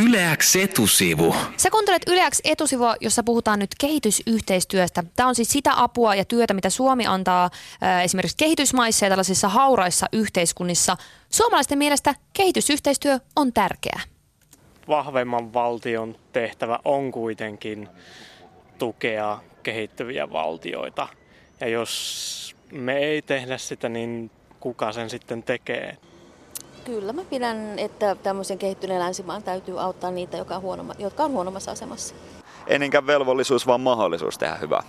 Yleäks etusivu. Sä kuuntelet Yleäks etusivua, jossa puhutaan nyt kehitysyhteistyöstä. Tämä on siis sitä apua ja työtä, mitä Suomi antaa äh, esimerkiksi kehitysmaissa ja tällaisissa hauraissa yhteiskunnissa. Suomalaisten mielestä kehitysyhteistyö on tärkeää. Vahvemman valtion tehtävä on kuitenkin tukea kehittyviä valtioita. Ja jos me ei tehdä sitä, niin kuka sen sitten tekee? Kyllä mä pidän, että tämmöisen kehittyneen länsimaan täytyy auttaa niitä, jotka on, huonommassa asemassa. Ei niinkään velvollisuus, vaan mahdollisuus tehdä hyvää.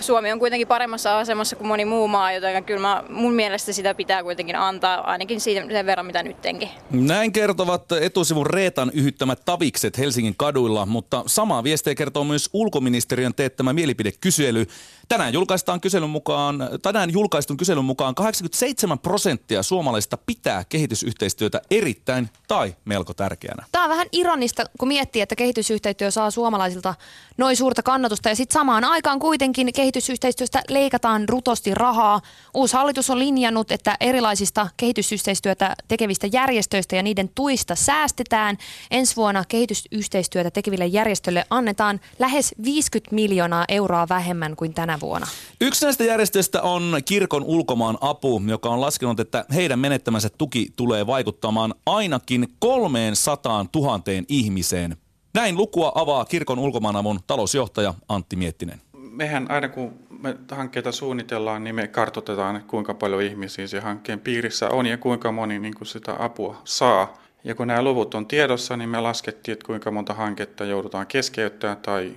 Suomi on kuitenkin paremmassa asemassa kuin moni muu maa, joten kyllä mä, mun mielestä sitä pitää kuitenkin antaa ainakin siitä, sen verran, mitä nyttenkin. Näin kertovat etusivun Reetan yhyttämät tavikset Helsingin kaduilla, mutta samaa viestiä kertoo myös ulkoministeriön teettämä mielipidekysely. Tänään, julkaistaan kyselyn mukaan, tänään julkaistun kyselyn mukaan 87 prosenttia suomalaisista pitää kehitysyhteistyötä erittäin tai melko tärkeänä. Tämä on vähän ironista, kun miettii, että kehitysyhteistyö saa suomalaisilta noin suurta kannatusta ja sitten samaan aikaan kuitenkin kehitysyhteistyöstä leikataan rutosti rahaa. Uusi hallitus on linjannut, että erilaisista kehitysyhteistyötä tekevistä järjestöistä ja niiden tuista säästetään. Ensi vuonna kehitysyhteistyötä tekeville järjestöille annetaan lähes 50 miljoonaa euroa vähemmän kuin tänä vuonna. Yksi näistä järjestöistä on kirkon ulkomaan apu, joka on laskenut, että heidän menettämänsä tuki tulee vaikuttamaan ainakin 300 000 ihmiseen. Näin lukua avaa kirkon ulkomaanavun talousjohtaja Antti Miettinen mehän aina kun me hankkeita suunnitellaan, niin me kartoitetaan, kuinka paljon ihmisiä se hankkeen piirissä on ja kuinka moni niin kuin sitä apua saa. Ja kun nämä luvut on tiedossa, niin me laskettiin, että kuinka monta hanketta joudutaan keskeyttämään tai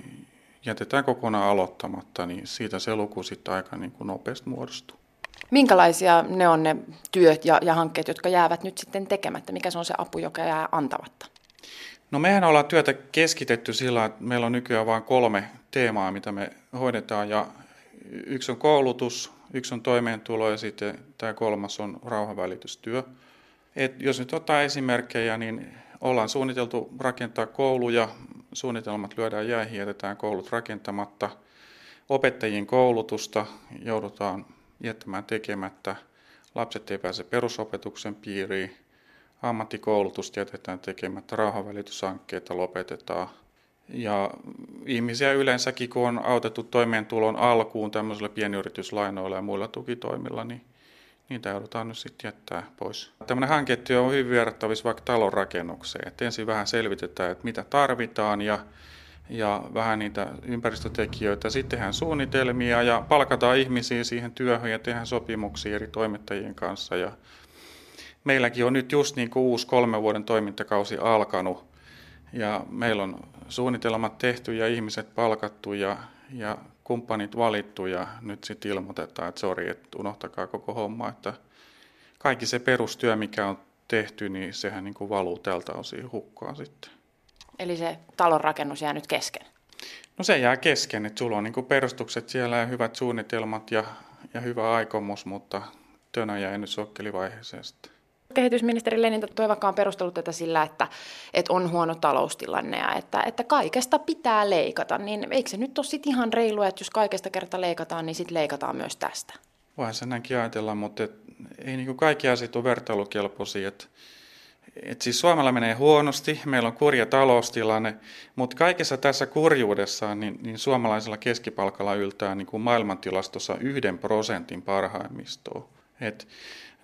jätetään kokonaan aloittamatta, niin siitä se luku sitten aika niin kuin nopeasti muodostuu. Minkälaisia ne on ne työt ja, ja hankkeet, jotka jäävät nyt sitten tekemättä? Mikä se on se apu, joka jää antamatta? No mehän ollaan työtä keskitetty sillä, että meillä on nykyään vain kolme teemaa, mitä me hoidetaan. Ja yksi on koulutus, yksi on toimeentulo ja sitten tämä kolmas on rauhanvälitystyö. Et jos nyt ottaa esimerkkejä, niin ollaan suunniteltu rakentaa kouluja, suunnitelmat lyödään jäihin, jätetään koulut rakentamatta. Opettajien koulutusta joudutaan jättämään tekemättä. Lapset ei pääse perusopetuksen piiriin ammattikoulutusta jätetään tekemättä, rauhanvälityshankkeita lopetetaan. Ja ihmisiä yleensäkin, kun on autettu toimeentulon alkuun tämmöisillä pienyrityslainoilla ja muilla tukitoimilla, niin niitä joudutaan nyt sitten jättää pois. Tämmöinen hanketyö on hyvin verrattavissa vaikka talon rakennukseen. Et ensin vähän selvitetään, että mitä tarvitaan ja, ja vähän niitä ympäristötekijöitä. Sitten tehdään suunnitelmia ja palkataan ihmisiä siihen työhön ja tehdään sopimuksia eri toimittajien kanssa. Ja meilläkin on nyt just niin kuin uusi kolmen vuoden toimintakausi alkanut ja meillä on suunnitelmat tehty ja ihmiset palkattu ja, ja kumppanit valittu ja nyt sitten ilmoitetaan, että sori, että unohtakaa koko homma, että kaikki se perustyö, mikä on tehty, niin sehän niin kuin valuu tältä osin hukkaan sitten. Eli se talon rakennus jää nyt kesken? No se jää kesken, että sulla on niin kuin perustukset siellä ja hyvät suunnitelmat ja, ja hyvä aikomus, mutta tönä jäi nyt sokkelivaiheeseen sitten. Kehitysministeri Lenin Toivakka on perustellut tätä sillä, että, että on huono taloustilanne ja että, että kaikesta pitää leikata. Niin eikö se nyt ole sitten ihan reilua, että jos kaikesta kerta leikataan, niin sitten leikataan myös tästä? Voihan se näinkin ajatella, mutta et, ei niin kaikki asiat ole vertailukelpoisia. Et, et siis Suomella menee huonosti, meillä on kurja taloustilanne, mutta kaikessa tässä kurjuudessa niin, niin suomalaisella keskipalkalla yltää niin kuin maailmantilastossa yhden prosentin parhaimmistoa. Et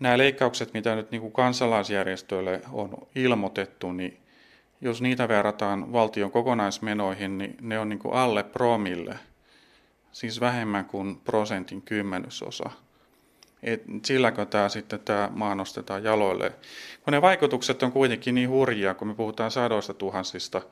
nämä leikkaukset, mitä nyt niin kuin kansalaisjärjestöille on ilmoitettu, niin jos niitä verrataan valtion kokonaismenoihin, niin ne on niin kuin alle promille, siis vähemmän kuin prosentin kymmenysosa. Et silläkö tämä sitten tämä maa nostetaan jaloille. Kun ne vaikutukset on kuitenkin niin hurjia, kun me puhutaan sadoista tuhansista,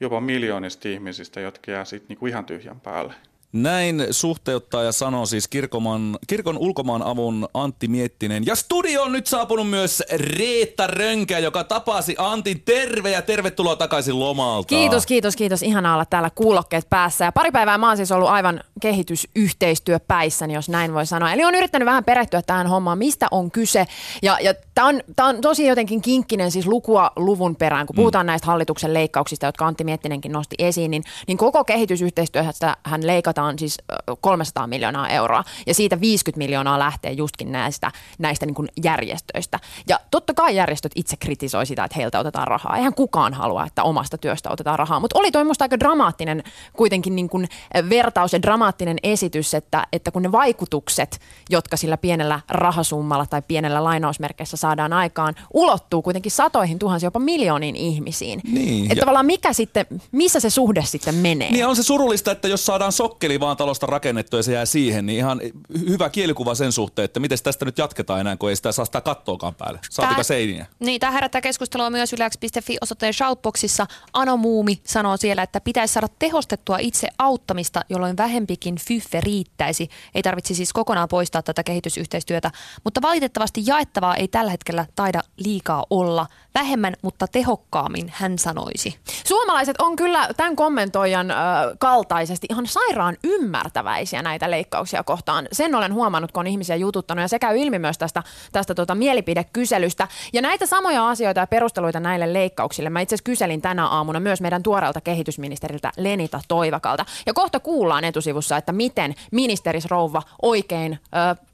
jopa miljoonista ihmisistä, jotka jää sitten niinku ihan tyhjän päälle. Näin suhteuttaa ja sanoo siis kirkoman, kirkon ulkomaan avun Antti Miettinen. Ja studio on nyt saapunut myös Reetta Rönkä, joka tapasi Antin. Terve ja tervetuloa takaisin lomalta. Kiitos, kiitos, kiitos. Ihana olla täällä kuulokkeet päässä. Ja pari päivää mä oon siis ollut aivan kehitysyhteistyöpäissäni, jos näin voi sanoa. Eli on yrittänyt vähän perehtyä tähän hommaan, mistä on kyse. Ja, ja tämä on, tää on tosi jotenkin kinkkinen siis lukua luvun perään. Kun mm. puhutaan mm. näistä hallituksen leikkauksista, jotka Antti Miettinenkin nosti esiin, niin, niin koko kehitysyhteistyöstä hän leikataan siis 300 miljoonaa euroa ja siitä 50 miljoonaa lähtee justkin näistä, näistä niin kuin järjestöistä. Ja totta kai järjestöt itse kritisoi sitä, että heiltä otetaan rahaa. Eihän kukaan halua, että omasta työstä otetaan rahaa, mutta oli toi aika dramaattinen kuitenkin niin kuin vertaus ja dramaattinen esitys, että, että kun ne vaikutukset, jotka sillä pienellä rahasummalla tai pienellä lainausmerkeissä saadaan aikaan, ulottuu kuitenkin satoihin tuhansiin, jopa miljooniin ihmisiin. Niin, että ja- tavallaan mikä sitten, missä se suhde sitten menee? Niin on se surullista, että jos saadaan sokkeli vaan talosta rakennettua ja se jää siihen, niin ihan hyvä kielikuva sen suhteen, että miten tästä nyt jatketaan enää, kun ei sitä saa sitä kattoakaan päälle. Saatika Tää- seiniä. Niin, tämä herättää keskustelua myös yleäks.fi osoitteen shoutboxissa. Anomuumi sanoo siellä, että pitäisi saada tehostettua itse auttamista, jolloin vähempikin fyffe riittäisi. Ei tarvitse siis kokonaan poistaa tätä kehitysyhteistyötä, mutta valitettavasti jaettavaa ei tällä hetkellä taida liikaa olla. Vähemmän, mutta tehokkaammin, hän sanoisi. Suomalaiset on kyllä tämän kommentoijan ö, kaltaisesti ihan sairaan ymmärtäväisiä näitä leikkauksia kohtaan. Sen olen huomannut, kun on ihmisiä jututtanut ja se käy ilmi myös tästä, tästä tota mielipidekyselystä. Ja näitä samoja asioita ja perusteluita näille leikkauksille mä itse asiassa kyselin tänä aamuna myös meidän tuoreelta kehitysministeriltä Lenita Toivakalta. Ja kohta kuullaan etusivussa, että miten ministerisrouva oikein ö,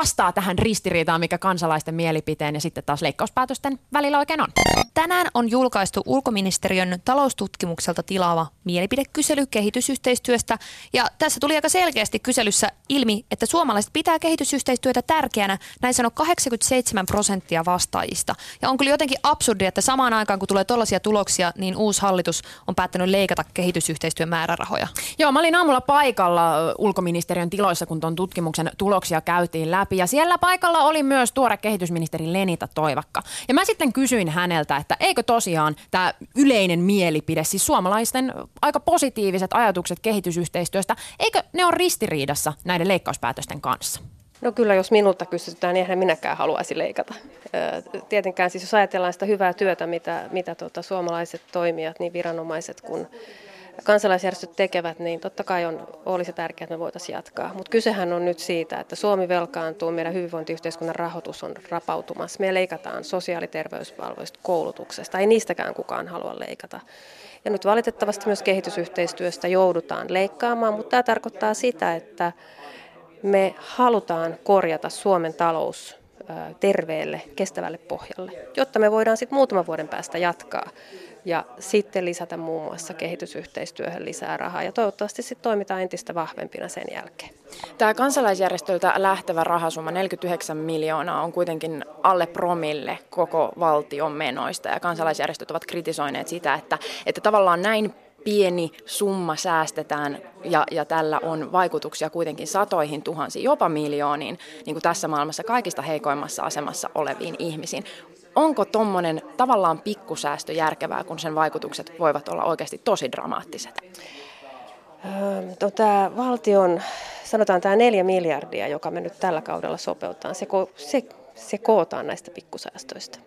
vastaa tähän ristiriitaan, mikä kansalaisten mielipiteen ja sitten taas leikkauspäätösten välillä oikein on. Tänään on julkaistu ulkoministeriön taloustutkimukselta tilaava mielipidekysely kehitysyhteistyöstä. Ja tässä tuli aika selkeästi kyselyssä ilmi, että suomalaiset pitää kehitysyhteistyötä tärkeänä. Näin sanoi 87 prosenttia vastaajista. Ja on kyllä jotenkin absurdia, että samaan aikaan kun tulee tällaisia tuloksia, niin uusi hallitus on päättänyt leikata kehitysyhteistyön määrärahoja. Joo, mä olin aamulla paikalla ulkoministeriön tiloissa, kun tuon tutkimuksen tuloksia käytiin läpi. Ja siellä paikalla oli myös tuore kehitysministeri Lenita Toivakka. Ja mä sitten kysyin häneltä, että eikö tosiaan tämä yleinen mielipide, siis suomalaisten aika positiiviset ajatukset kehitysyhteistyöstä, eikö ne ole ristiriidassa näiden leikkauspäätösten kanssa? No kyllä, jos minulta kysytään, niin eihän minäkään haluaisi leikata. Tietenkään siis jos ajatellaan sitä hyvää työtä, mitä, mitä tota, suomalaiset toimijat, niin viranomaiset kuin kansalaisjärjestöt tekevät, niin totta kai on, olisi tärkeää, että me voitaisiin jatkaa. Mutta kysehän on nyt siitä, että Suomi velkaantuu, meidän hyvinvointiyhteiskunnan rahoitus on rapautumassa. Me leikataan sosiaali- ja terveyspalveluista, koulutuksesta. Ei niistäkään kukaan halua leikata. Ja nyt valitettavasti myös kehitysyhteistyöstä joudutaan leikkaamaan, mutta tämä tarkoittaa sitä, että me halutaan korjata Suomen talous terveelle, kestävälle pohjalle, jotta me voidaan sitten muutaman vuoden päästä jatkaa ja sitten lisätä muun muassa kehitysyhteistyöhön lisää rahaa ja toivottavasti sitten toimitaan entistä vahvempina sen jälkeen. Tämä kansalaisjärjestöltä lähtevä rahasumma 49 miljoonaa on kuitenkin alle promille koko valtion menoista ja kansalaisjärjestöt ovat kritisoineet sitä, että, että tavallaan näin pieni summa säästetään ja, ja tällä on vaikutuksia kuitenkin satoihin tuhansiin, jopa miljooniin, niin kuin tässä maailmassa kaikista heikoimmassa asemassa oleviin ihmisiin. Onko tuommoinen tavallaan pikkusäästö järkevää, kun sen vaikutukset voivat olla oikeasti tosi dramaattiset? No, tämä valtion, sanotaan tämä neljä miljardia, joka me nyt tällä kaudella sopeutetaan, se, se, se kootaan näistä pikkusäästöistä.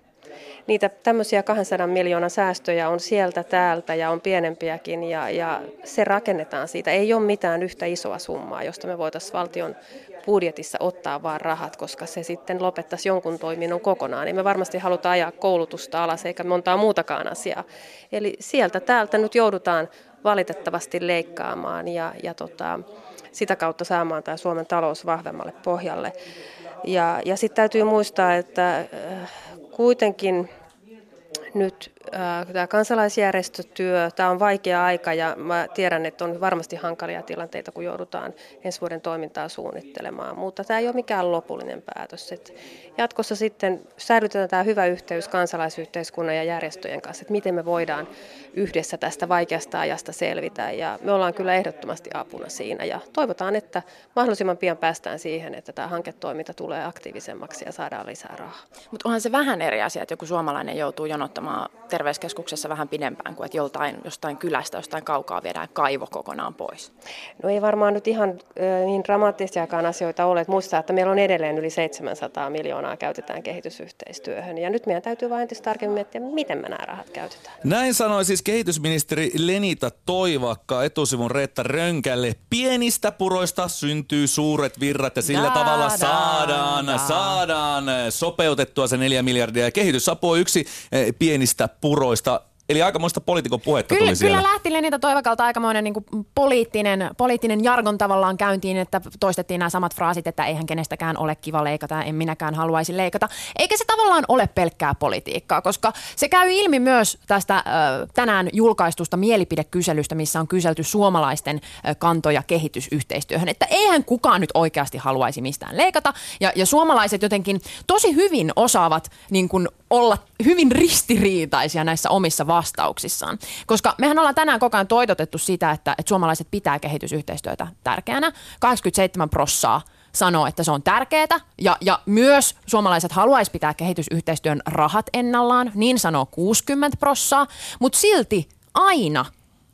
Niitä tämmöisiä 200 miljoonan säästöjä on sieltä täältä ja on pienempiäkin ja, ja se rakennetaan siitä. Ei ole mitään yhtä isoa summaa, josta me voitaisiin valtion budjetissa ottaa vaan rahat, koska se sitten lopettaisi jonkun toiminnon kokonaan. Niin me varmasti halutaan ajaa koulutusta alas eikä montaa muutakaan asiaa. Eli sieltä täältä nyt joudutaan valitettavasti leikkaamaan ja, ja tota, sitä kautta saamaan tämä Suomen talous vahvemmalle pohjalle. Ja, ja sitten täytyy muistaa, että äh, kuitenkin nyt äh, tämä kansalaisjärjestötyö, tämä on vaikea aika ja mä tiedän, että on varmasti hankalia tilanteita, kun joudutaan ensi vuoden toimintaa suunnittelemaan, mutta tämä ei ole mikään lopullinen päätös. Et jatkossa sitten säilytetään tämä hyvä yhteys kansalaisyhteiskunnan ja järjestöjen kanssa, että miten me voidaan yhdessä tästä vaikeasta ajasta selvitä ja me ollaan kyllä ehdottomasti apuna siinä ja toivotaan, että mahdollisimman pian päästään siihen, että tämä hanketoiminta tulee aktiivisemmaksi ja saadaan lisää rahaa. Mutta onhan se vähän eri asia, että joku suomalainen joutuu jonottamaan terveyskeskuksessa vähän pidempään kuin että joltain, jostain kylästä, jostain kaukaa viedään kaivo kokonaan pois. No ei varmaan nyt ihan niin dramaattisiakaan asioita ole. Että muistaa, että meillä on edelleen yli 700 miljoonaa käytetään kehitysyhteistyöhön. Ja nyt meidän täytyy vain entistä tarkemmin miettiä, miten me nämä rahat käytetään. Näin sanoi siis kehitysministeri Lenita Toivakka etusivun Reetta Rönkälle. Pienistä puroista syntyy suuret virrat ja sillä Da, tavalla da, saadaan, da. saadaan sopeutettua se neljä miljardia. Ja kehitysapu on yksi eh, pienistä puroista. Eli aikamoista poliitikon puhetta Kyllä, tuli siellä. kyllä lähti Lenita Toivakalta aikamoinen niin poliittinen, poliittinen jargon tavallaan käyntiin, että toistettiin nämä samat fraasit, että eihän kenestäkään ole kiva leikata, en minäkään haluaisi leikata. Eikä se tavallaan ole pelkkää politiikkaa, koska se käy ilmi myös tästä äh, tänään julkaistusta mielipidekyselystä, missä on kyselty suomalaisten äh, kantoja kehitysyhteistyöhön, että eihän kukaan nyt oikeasti haluaisi mistään leikata. Ja, ja suomalaiset jotenkin tosi hyvin osaavat niin kuin olla hyvin ristiriitaisia näissä omissa vastauksissaan. Koska mehän ollaan tänään koko ajan toitotettu sitä, että, että suomalaiset pitää kehitysyhteistyötä tärkeänä. 87 prossaa sanoo, että se on tärkeää ja, ja myös suomalaiset haluaisi pitää kehitysyhteistyön rahat ennallaan, niin sanoo 60 prossaa, mutta silti aina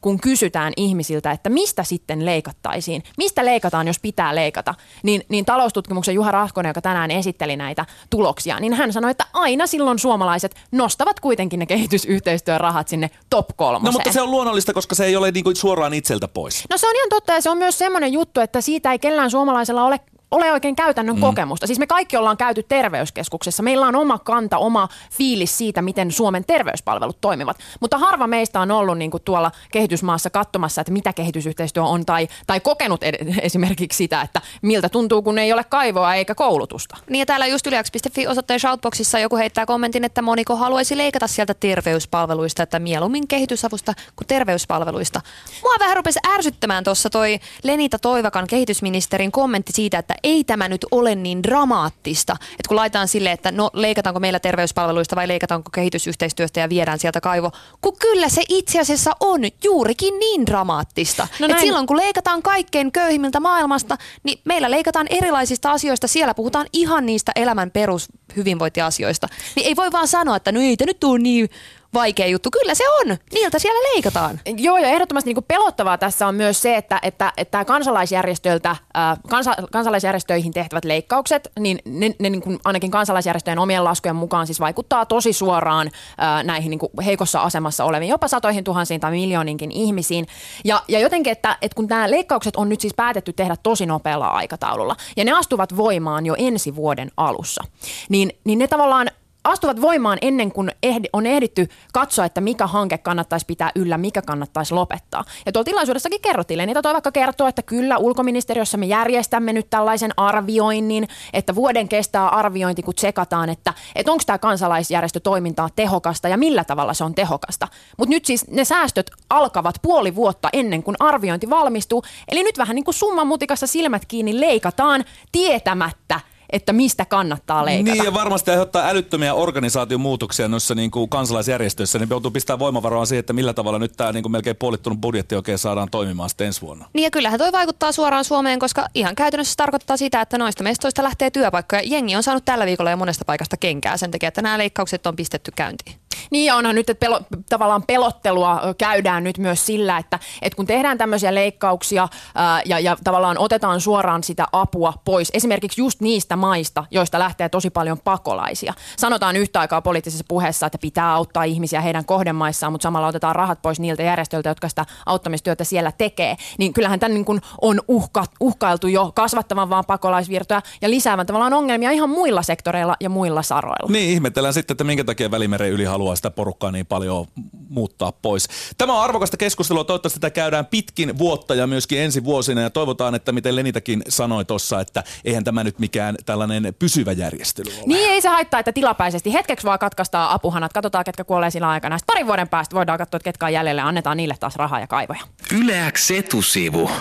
kun kysytään ihmisiltä, että mistä sitten leikattaisiin, mistä leikataan, jos pitää leikata, niin, niin taloustutkimuksen Juha Rahkonen, joka tänään esitteli näitä tuloksia, niin hän sanoi, että aina silloin suomalaiset nostavat kuitenkin ne kehitysyhteistyörahat sinne top kolmoseen. No mutta se on luonnollista, koska se ei ole niinku suoraan itseltä pois. No se on ihan totta ja se on myös semmoinen juttu, että siitä ei kellään suomalaisella ole ole oikein käytännön mm. kokemusta. Siis me kaikki ollaan käyty terveyskeskuksessa. Meillä on oma kanta, oma fiilis siitä, miten Suomen terveyspalvelut toimivat. Mutta harva meistä on ollut niin kuin tuolla kehitysmaassa katsomassa, että mitä kehitysyhteistyö on, tai, tai kokenut ed- esimerkiksi sitä, että miltä tuntuu, kun ei ole kaivoa eikä koulutusta. Niin ja täällä just yliaks.fi osoitteen shoutboxissa joku heittää kommentin, että moniko haluaisi leikata sieltä terveyspalveluista, että mieluummin kehitysavusta kuin terveyspalveluista. Mua vähän rupesi ärsyttämään tuossa toi Lenita Toivakan kehitysministerin kommentti siitä, että ei tämä nyt ole niin dramaattista, että kun laitetaan sille, että no leikataanko meillä terveyspalveluista vai leikataanko kehitysyhteistyöstä ja viedään sieltä kaivo, kun kyllä se itse asiassa on juurikin niin dramaattista. No että silloin kun leikataan kaikkein köyhimmiltä maailmasta, niin meillä leikataan erilaisista asioista, siellä puhutaan ihan niistä elämän perushyvinvointiasioista. Niin ei voi vaan sanoa, että no ei tämä nyt ole niin vaikea juttu. Kyllä se on. Niiltä siellä leikataan. Joo, ja ehdottomasti niin pelottavaa tässä on myös se, että, että, että kansalaisjärjestöiltä, kansa, kansalaisjärjestöihin tehtävät leikkaukset, niin ne, ne niin kuin ainakin kansalaisjärjestöjen omien laskujen mukaan siis vaikuttaa tosi suoraan näihin niin kuin heikossa asemassa oleviin, jopa satoihin tuhansiin tai miljooninkin ihmisiin. Ja, ja jotenkin, että, että kun nämä leikkaukset on nyt siis päätetty tehdä tosi nopealla aikataululla, ja ne astuvat voimaan jo ensi vuoden alussa, niin, niin ne tavallaan astuvat voimaan ennen kuin ehdi, on ehditty katsoa, että mikä hanke kannattaisi pitää yllä, mikä kannattaisi lopettaa. Ja tuolla tilaisuudessakin kerrottiin, Lenita toi vaikka kertoo, että kyllä ulkoministeriössä me järjestämme nyt tällaisen arvioinnin, että vuoden kestää arviointi, kun tsekataan, että, että onko tämä kansalaisjärjestötoimintaa tehokasta ja millä tavalla se on tehokasta. Mutta nyt siis ne säästöt alkavat puoli vuotta ennen kuin arviointi valmistuu. Eli nyt vähän niin kuin summan mutikassa silmät kiinni leikataan tietämättä, että mistä kannattaa leikata. Niin ja varmasti aiheuttaa älyttömiä organisaatiomuutoksia noissa niin kuin kansalaisjärjestöissä, niin joutuu pistää voimavaroa siihen, että millä tavalla nyt tämä niin kuin melkein puolittunut budjetti oikein saadaan toimimaan sitten ensi vuonna. Niin ja kyllähän toi vaikuttaa suoraan Suomeen, koska ihan käytännössä se tarkoittaa sitä, että noista mestoista lähtee työpaikkoja. Jengi on saanut tällä viikolla jo monesta paikasta kenkää sen takia, että nämä leikkaukset on pistetty käyntiin. Niin ja onhan nyt, että pelo, tavallaan pelottelua käydään nyt myös sillä, että, että kun tehdään tämmöisiä leikkauksia ää, ja, ja tavallaan otetaan suoraan sitä apua pois, esimerkiksi just niistä maista, joista lähtee tosi paljon pakolaisia. Sanotaan yhtä aikaa poliittisessa puheessa, että pitää auttaa ihmisiä heidän kohdemaissaan, mutta samalla otetaan rahat pois niiltä järjestöiltä, jotka sitä auttamistyötä siellä tekee. Niin kyllähän tämän niin kuin on uhka, uhkailtu jo kasvattavan vaan pakolaisvirtoja ja lisäävän tavallaan ongelmia ihan muilla sektoreilla ja muilla saroilla. Niin, ihmetellään sitten, että minkä takia Välimeren yli haluaa sitä porukkaa niin paljon muuttaa pois. Tämä on arvokasta keskustelua. Toivottavasti tätä käydään pitkin vuotta ja myöskin ensi vuosina. Ja toivotaan, että miten Lenitäkin sanoi tuossa, että eihän tämä nyt mikään tällainen pysyvä järjestely ole. Niin ei se haittaa, että tilapäisesti hetkeksi vaan katkaistaan apuhanat. Katsotaan, ketkä kuolee sillä aikana. Sitten parin vuoden päästä voidaan katsoa, että ketkä on jäljellä ja annetaan niille taas rahaa ja kaivoja. Yleäks etusivu.